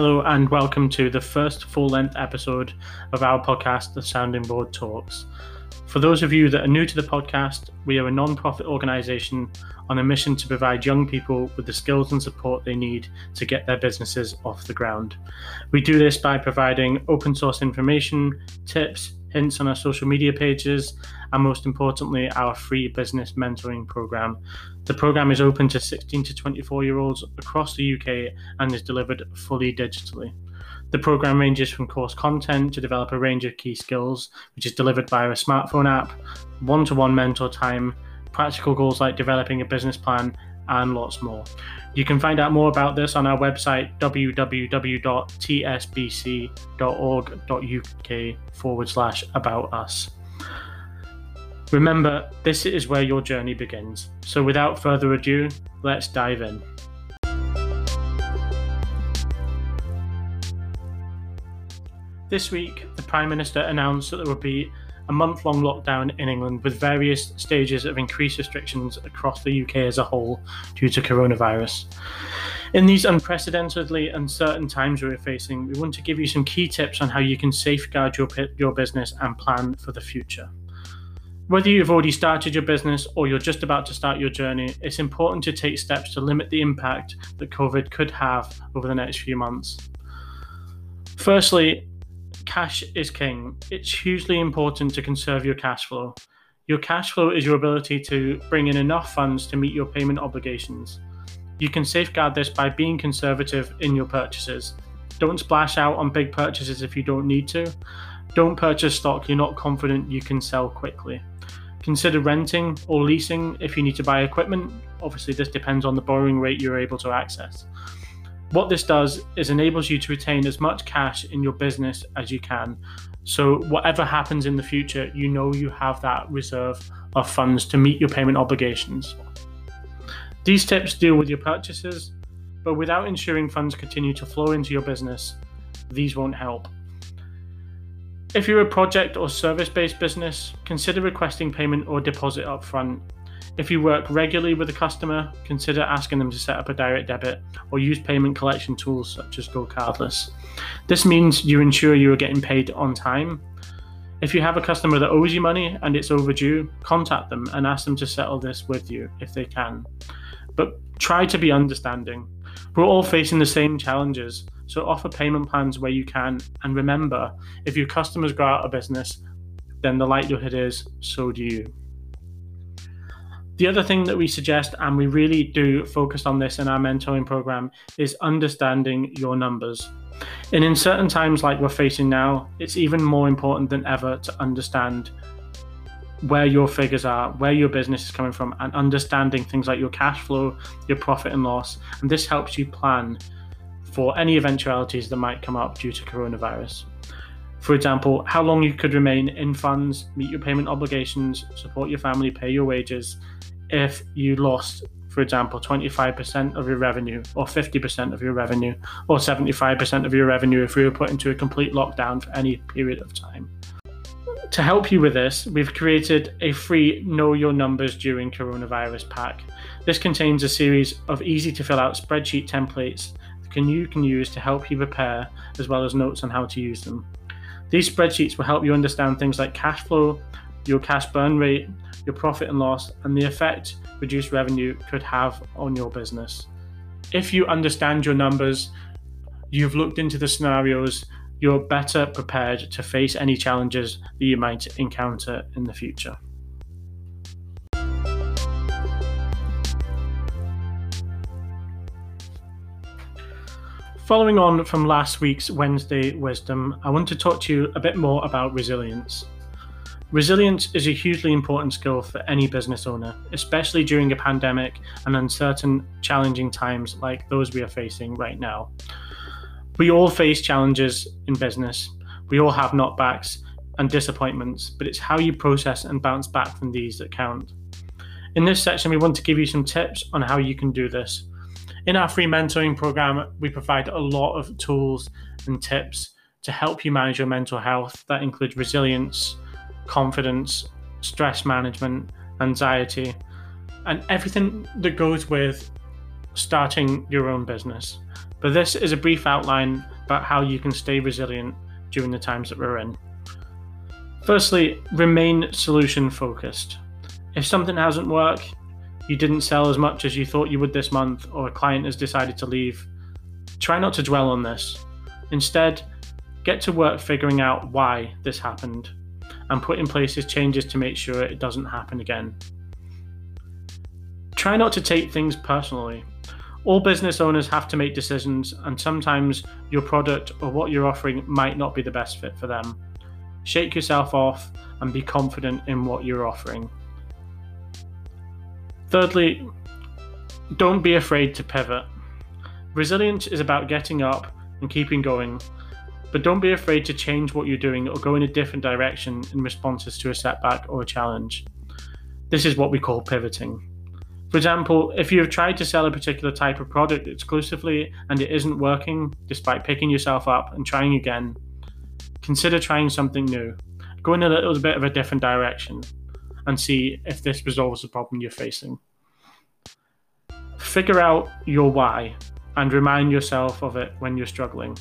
Hello, and welcome to the first full length episode of our podcast, The Sounding Board Talks. For those of you that are new to the podcast, we are a non profit organisation on a mission to provide young people with the skills and support they need to get their businesses off the ground. We do this by providing open source information, tips, hints on our social media pages, and most importantly, our free business mentoring program. The program is open to 16 to 24 year olds across the UK and is delivered fully digitally. The program ranges from course content to develop a range of key skills, which is delivered via a smartphone app, one to one mentor time, practical goals like developing a business plan, and lots more. You can find out more about this on our website www.tsbc.org.uk forward slash about us. Remember, this is where your journey begins. So without further ado, let's dive in. This week, the Prime Minister announced that there would be a month long lockdown in England with various stages of increased restrictions across the UK as a whole due to coronavirus. In these unprecedentedly uncertain times we're facing, we want to give you some key tips on how you can safeguard your, your business and plan for the future. Whether you've already started your business or you're just about to start your journey, it's important to take steps to limit the impact that COVID could have over the next few months. Firstly, cash is king. It's hugely important to conserve your cash flow. Your cash flow is your ability to bring in enough funds to meet your payment obligations. You can safeguard this by being conservative in your purchases. Don't splash out on big purchases if you don't need to. Don't purchase stock you're not confident you can sell quickly. Consider renting or leasing if you need to buy equipment. Obviously, this depends on the borrowing rate you're able to access. What this does is enables you to retain as much cash in your business as you can. So, whatever happens in the future, you know you have that reserve of funds to meet your payment obligations. These tips deal with your purchases, but without ensuring funds continue to flow into your business, these won't help. If you're a project or service based business, consider requesting payment or deposit upfront if you work regularly with a customer, consider asking them to set up a direct debit or use payment collection tools such as GoCardless. This means you ensure you are getting paid on time. If you have a customer that owes you money and it's overdue, contact them and ask them to settle this with you if they can. But try to be understanding. We're all facing the same challenges, so offer payment plans where you can. And remember, if your customers go out of business, then the likelihood is so do you. The other thing that we suggest, and we really do focus on this in our mentoring program, is understanding your numbers. And in certain times like we're facing now, it's even more important than ever to understand where your figures are, where your business is coming from, and understanding things like your cash flow, your profit and loss. And this helps you plan for any eventualities that might come up due to coronavirus. For example, how long you could remain in funds, meet your payment obligations, support your family, pay your wages, if you lost, for example, 25% of your revenue, or 50% of your revenue, or 75% of your revenue if we were put into a complete lockdown for any period of time. To help you with this, we've created a free Know Your Numbers During Coronavirus pack. This contains a series of easy to fill out spreadsheet templates that you can use to help you prepare, as well as notes on how to use them. These spreadsheets will help you understand things like cash flow, your cash burn rate, your profit and loss, and the effect reduced revenue could have on your business. If you understand your numbers, you've looked into the scenarios, you're better prepared to face any challenges that you might encounter in the future. Following on from last week's Wednesday Wisdom, I want to talk to you a bit more about resilience. Resilience is a hugely important skill for any business owner, especially during a pandemic and uncertain, challenging times like those we are facing right now. We all face challenges in business. We all have knockbacks and disappointments, but it's how you process and bounce back from these that count. In this section, we want to give you some tips on how you can do this. In our free mentoring program, we provide a lot of tools and tips to help you manage your mental health. That includes resilience, confidence, stress management, anxiety, and everything that goes with starting your own business. but this is a brief outline about how you can stay resilient during the times that we're in. Firstly, remain solution focused. If something hasn't worked, you didn't sell as much as you thought you would this month, or a client has decided to leave, try not to dwell on this. Instead, get to work figuring out why this happened and put in place changes to make sure it doesn't happen again. Try not to take things personally. All business owners have to make decisions, and sometimes your product or what you're offering might not be the best fit for them. Shake yourself off and be confident in what you're offering. Thirdly, don't be afraid to pivot. Resilience is about getting up and keeping going, but don't be afraid to change what you're doing or go in a different direction in responses to a setback or a challenge. This is what we call pivoting. For example, if you have tried to sell a particular type of product exclusively and it isn't working, despite picking yourself up and trying again, consider trying something new. Go in a little bit of a different direction and see if this resolves the problem you're facing. Figure out your why and remind yourself of it when you're struggling.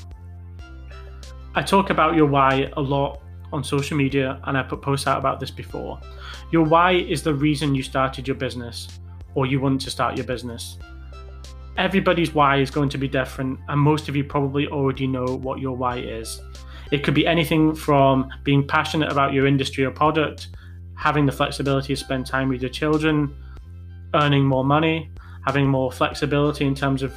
I talk about your why a lot on social media and I put posts out about this before. Your why is the reason you started your business or you want to start your business. Everybody's why is going to be different, and most of you probably already know what your why is. It could be anything from being passionate about your industry or product having the flexibility to spend time with your children, earning more money, having more flexibility in terms of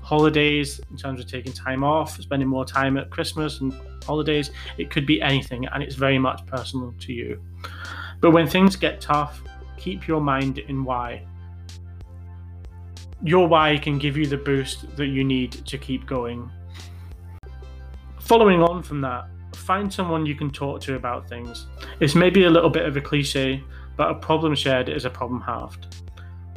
holidays, in terms of taking time off, spending more time at Christmas and holidays. It could be anything, and it's very much personal to you. But when things get tough, keep your mind in why. Your why can give you the boost that you need to keep going. Following on from that, find someone you can talk to about things. It's maybe a little bit of a cliche, but a problem shared is a problem halved.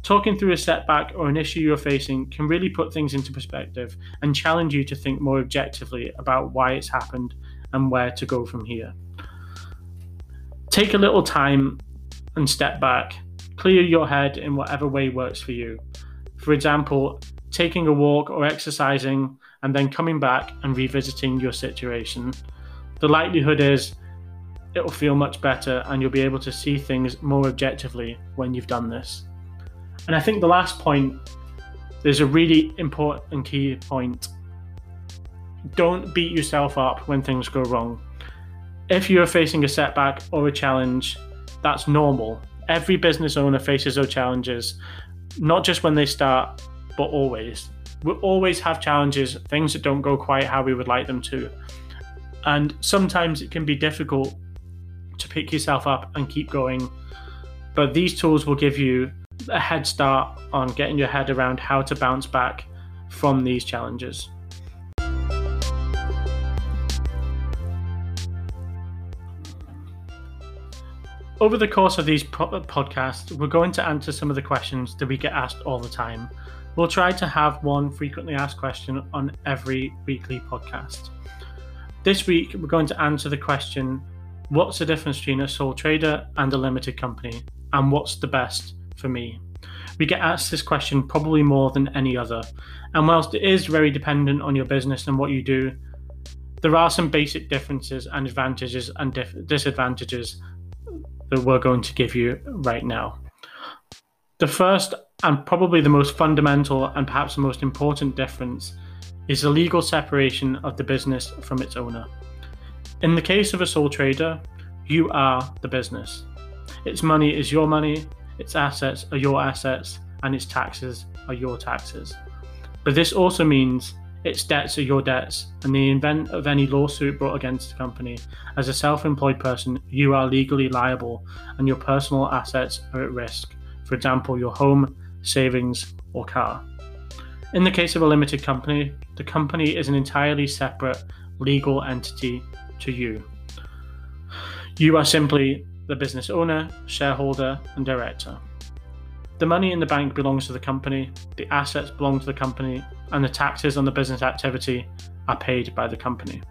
Talking through a setback or an issue you're facing can really put things into perspective and challenge you to think more objectively about why it's happened and where to go from here. Take a little time and step back. Clear your head in whatever way works for you. For example, taking a walk or exercising and then coming back and revisiting your situation the likelihood is it'll feel much better and you'll be able to see things more objectively when you've done this. And I think the last point there's a really important and key point. Don't beat yourself up when things go wrong. If you're facing a setback or a challenge, that's normal. Every business owner faces those challenges, not just when they start, but always. We always have challenges, things that don't go quite how we would like them to. And sometimes it can be difficult to pick yourself up and keep going. But these tools will give you a head start on getting your head around how to bounce back from these challenges. Over the course of these podcasts, we're going to answer some of the questions that we get asked all the time. We'll try to have one frequently asked question on every weekly podcast. This week, we're going to answer the question what's the difference between a sole trader and a limited company, and what's the best for me? We get asked this question probably more than any other, and whilst it is very dependent on your business and what you do, there are some basic differences and advantages and dif- disadvantages that we're going to give you right now. The first and probably the most fundamental and perhaps the most important difference is the legal separation of the business from its owner. In the case of a sole trader, you are the business. Its money is your money, its assets are your assets, and its taxes are your taxes. But this also means its debts are your debts, and in the event of any lawsuit brought against the company, as a self employed person, you are legally liable and your personal assets are at risk, for example, your home, savings, or car. In the case of a limited company, the company is an entirely separate legal entity to you. You are simply the business owner, shareholder, and director. The money in the bank belongs to the company, the assets belong to the company, and the taxes on the business activity are paid by the company.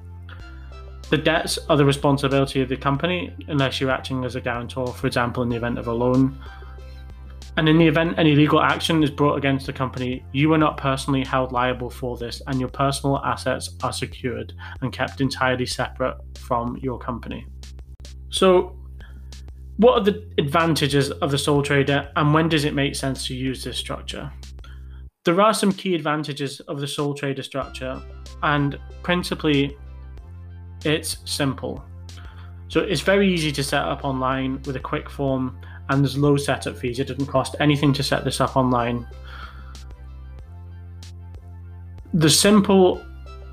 The debts are the responsibility of the company unless you're acting as a guarantor, for example, in the event of a loan. And in the event any legal action is brought against the company, you are not personally held liable for this, and your personal assets are secured and kept entirely separate from your company. So, what are the advantages of the sole trader, and when does it make sense to use this structure? There are some key advantages of the sole trader structure, and principally, it's simple. So, it's very easy to set up online with a quick form and there's low setup fees. It doesn't cost anything to set this up online. The simple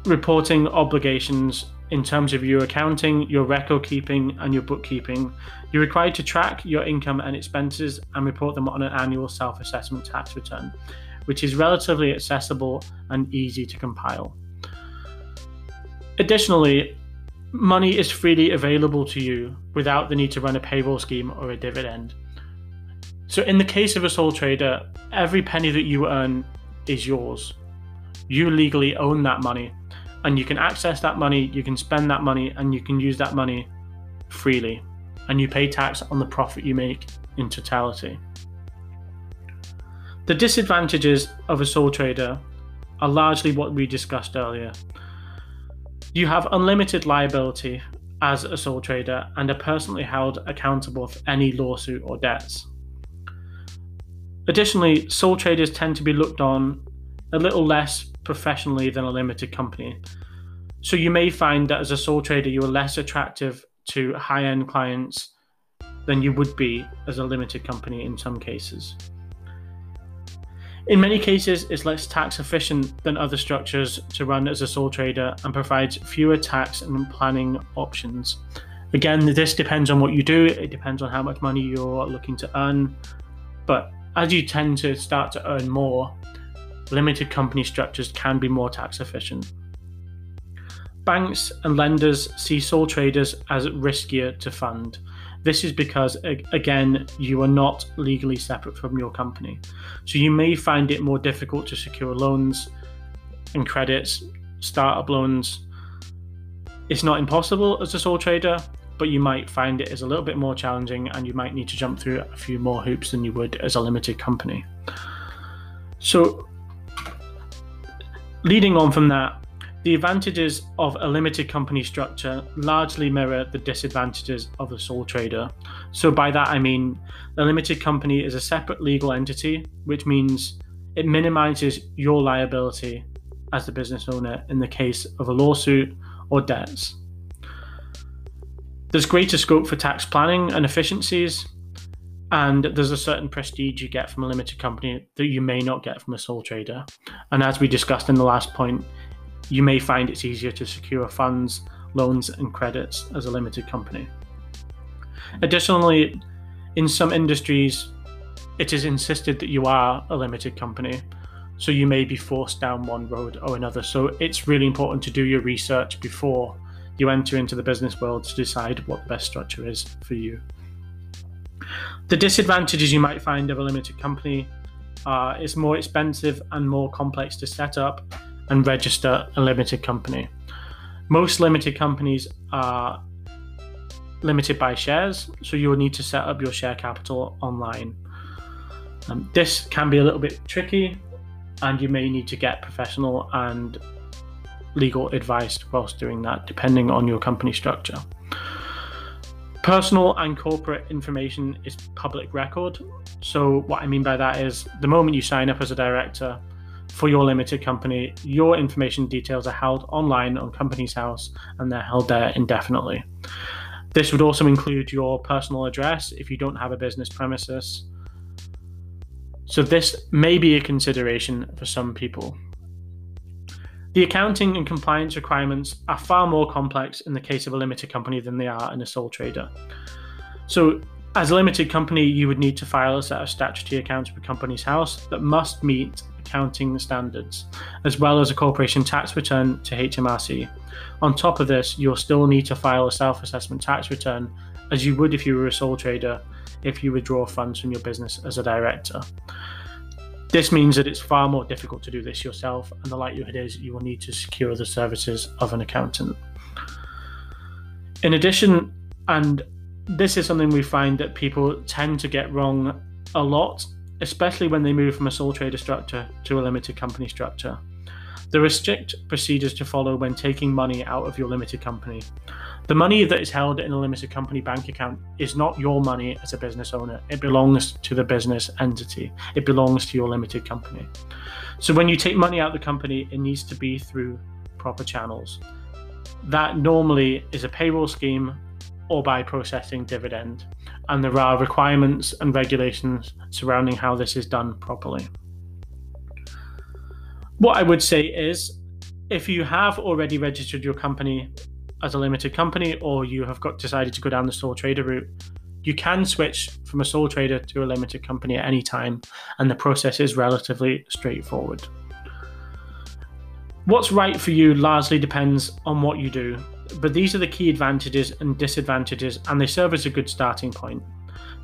reporting obligations in terms of your accounting, your record keeping, and your bookkeeping. You're required to track your income and expenses and report them on an annual self assessment tax return, which is relatively accessible and easy to compile. Additionally, money is freely available to you without the need to run a payroll scheme or a dividend. So, in the case of a sole trader, every penny that you earn is yours. You legally own that money, and you can access that money, you can spend that money, and you can use that money freely. And you pay tax on the profit you make in totality. The disadvantages of a sole trader are largely what we discussed earlier. You have unlimited liability as a sole trader and are personally held accountable for any lawsuit or debts. Additionally, sole traders tend to be looked on a little less professionally than a limited company. So you may find that as a sole trader, you are less attractive to high end clients than you would be as a limited company in some cases. In many cases, it's less tax efficient than other structures to run as a sole trader and provides fewer tax and planning options. Again, this depends on what you do, it depends on how much money you're looking to earn, but as you tend to start to earn more, limited company structures can be more tax efficient. Banks and lenders see sole traders as riskier to fund. This is because, again, you are not legally separate from your company. So you may find it more difficult to secure loans and credits, startup loans. It's not impossible as a sole trader, but you might find it is a little bit more challenging and you might need to jump through a few more hoops than you would as a limited company. So, leading on from that, the advantages of a limited company structure largely mirror the disadvantages of a sole trader. So, by that I mean the limited company is a separate legal entity, which means it minimizes your liability as the business owner in the case of a lawsuit or debts. There's greater scope for tax planning and efficiencies, and there's a certain prestige you get from a limited company that you may not get from a sole trader. And as we discussed in the last point, you may find it's easier to secure funds, loans, and credits as a limited company. Additionally, in some industries, it is insisted that you are a limited company, so you may be forced down one road or another. So it's really important to do your research before you enter into the business world to decide what the best structure is for you. The disadvantages you might find of a limited company are it's more expensive and more complex to set up and register a limited company. Most limited companies are limited by shares, so you'll need to set up your share capital online. Um, this can be a little bit tricky, and you may need to get professional and legal advice whilst doing that, depending on your company structure. Personal and corporate information is public record. So, what I mean by that is the moment you sign up as a director for your limited company, your information details are held online on Companies House and they're held there indefinitely. This would also include your personal address if you don't have a business premises. So, this may be a consideration for some people. The accounting and compliance requirements are far more complex in the case of a limited company than they are in a sole trader. So, as a limited company, you would need to file a set of statutory accounts with Companies House that must meet accounting standards, as well as a corporation tax return to HMRC. On top of this, you'll still need to file a self assessment tax return, as you would if you were a sole trader if you withdraw funds from your business as a director. This means that it's far more difficult to do this yourself, and the likelihood is you will need to secure the services of an accountant. In addition, and this is something we find that people tend to get wrong a lot, especially when they move from a sole trader structure to a limited company structure. There are strict procedures to follow when taking money out of your limited company. The money that is held in a limited company bank account is not your money as a business owner. It belongs to the business entity. It belongs to your limited company. So when you take money out of the company, it needs to be through proper channels. That normally is a payroll scheme or by processing dividend, and there are requirements and regulations surrounding how this is done properly. What I would say is if you have already registered your company as a limited company or you have got decided to go down the sole trader route, you can switch from a sole trader to a limited company at any time, and the process is relatively straightforward. What's right for you largely depends on what you do, but these are the key advantages and disadvantages, and they serve as a good starting point.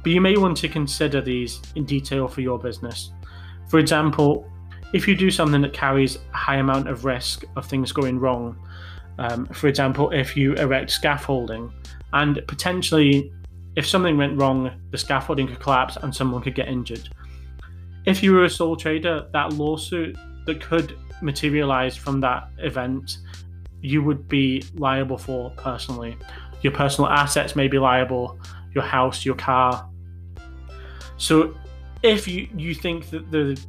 But you may want to consider these in detail for your business. For example, if you do something that carries a high amount of risk of things going wrong, um, for example, if you erect scaffolding and potentially if something went wrong, the scaffolding could collapse and someone could get injured. If you were a sole trader, that lawsuit that could materialize from that event, you would be liable for personally. Your personal assets may be liable, your house, your car. So if you, you think that the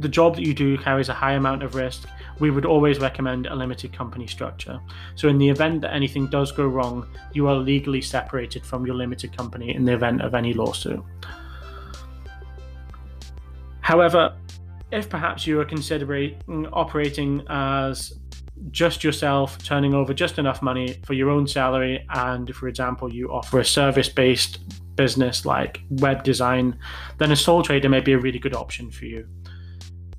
the job that you do carries a high amount of risk, we would always recommend a limited company structure. So, in the event that anything does go wrong, you are legally separated from your limited company in the event of any lawsuit. However, if perhaps you are considering operating as just yourself, turning over just enough money for your own salary, and for example, you offer a service based business like web design, then a sole trader may be a really good option for you.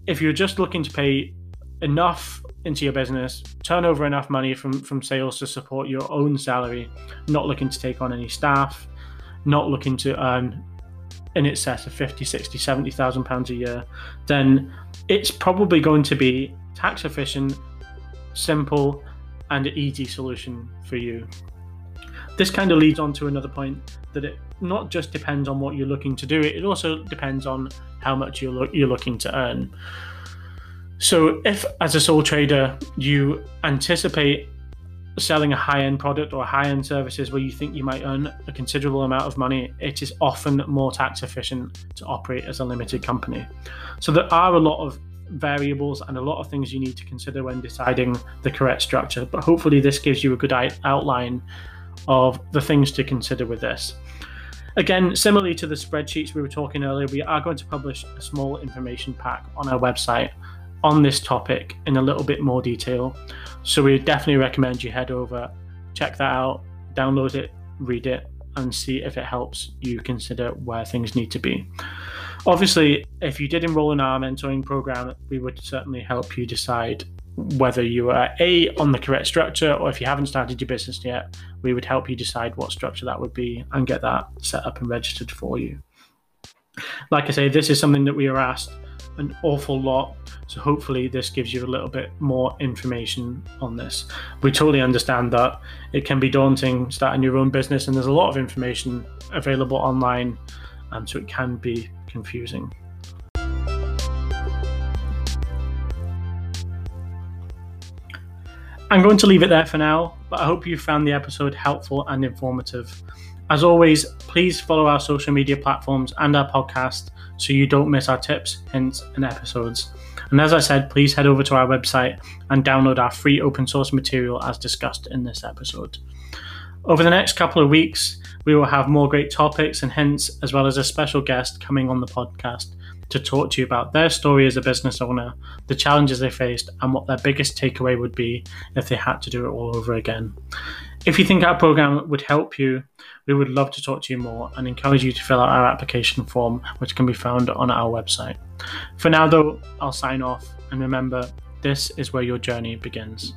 If you're just looking to pay enough into your business, turn over enough money from, from sales to support your own salary, not looking to take on any staff, not looking to earn in excess of 50, 60, 70,000 pounds a year, then it's probably going to be tax efficient, simple, and easy solution for you. This kind of leads on to another point that it not just depends on what you're looking to do, it also depends on how much you're, lo- you're looking to earn. So, if as a sole trader you anticipate selling a high end product or high end services where you think you might earn a considerable amount of money, it is often more tax efficient to operate as a limited company. So, there are a lot of variables and a lot of things you need to consider when deciding the correct structure, but hopefully, this gives you a good outline of the things to consider with this. Again, similarly to the spreadsheets we were talking earlier, we are going to publish a small information pack on our website on this topic in a little bit more detail. So we definitely recommend you head over, check that out, download it, read it, and see if it helps you consider where things need to be. Obviously, if you did enroll in our mentoring program, we would certainly help you decide whether you are A, on the correct structure, or if you haven't started your business yet, we would help you decide what structure that would be and get that set up and registered for you. Like I say, this is something that we are asked an awful lot, so hopefully, this gives you a little bit more information on this. We totally understand that it can be daunting starting your own business, and there's a lot of information available online, and so it can be confusing. I'm going to leave it there for now, but I hope you found the episode helpful and informative. As always, please follow our social media platforms and our podcast so you don't miss our tips, hints, and episodes. And as I said, please head over to our website and download our free open source material as discussed in this episode. Over the next couple of weeks, we will have more great topics and hints, as well as a special guest coming on the podcast to talk to you about their story as a business owner, the challenges they faced, and what their biggest takeaway would be if they had to do it all over again. If you think our program would help you, we would love to talk to you more and encourage you to fill out our application form, which can be found on our website. For now, though, I'll sign off and remember this is where your journey begins.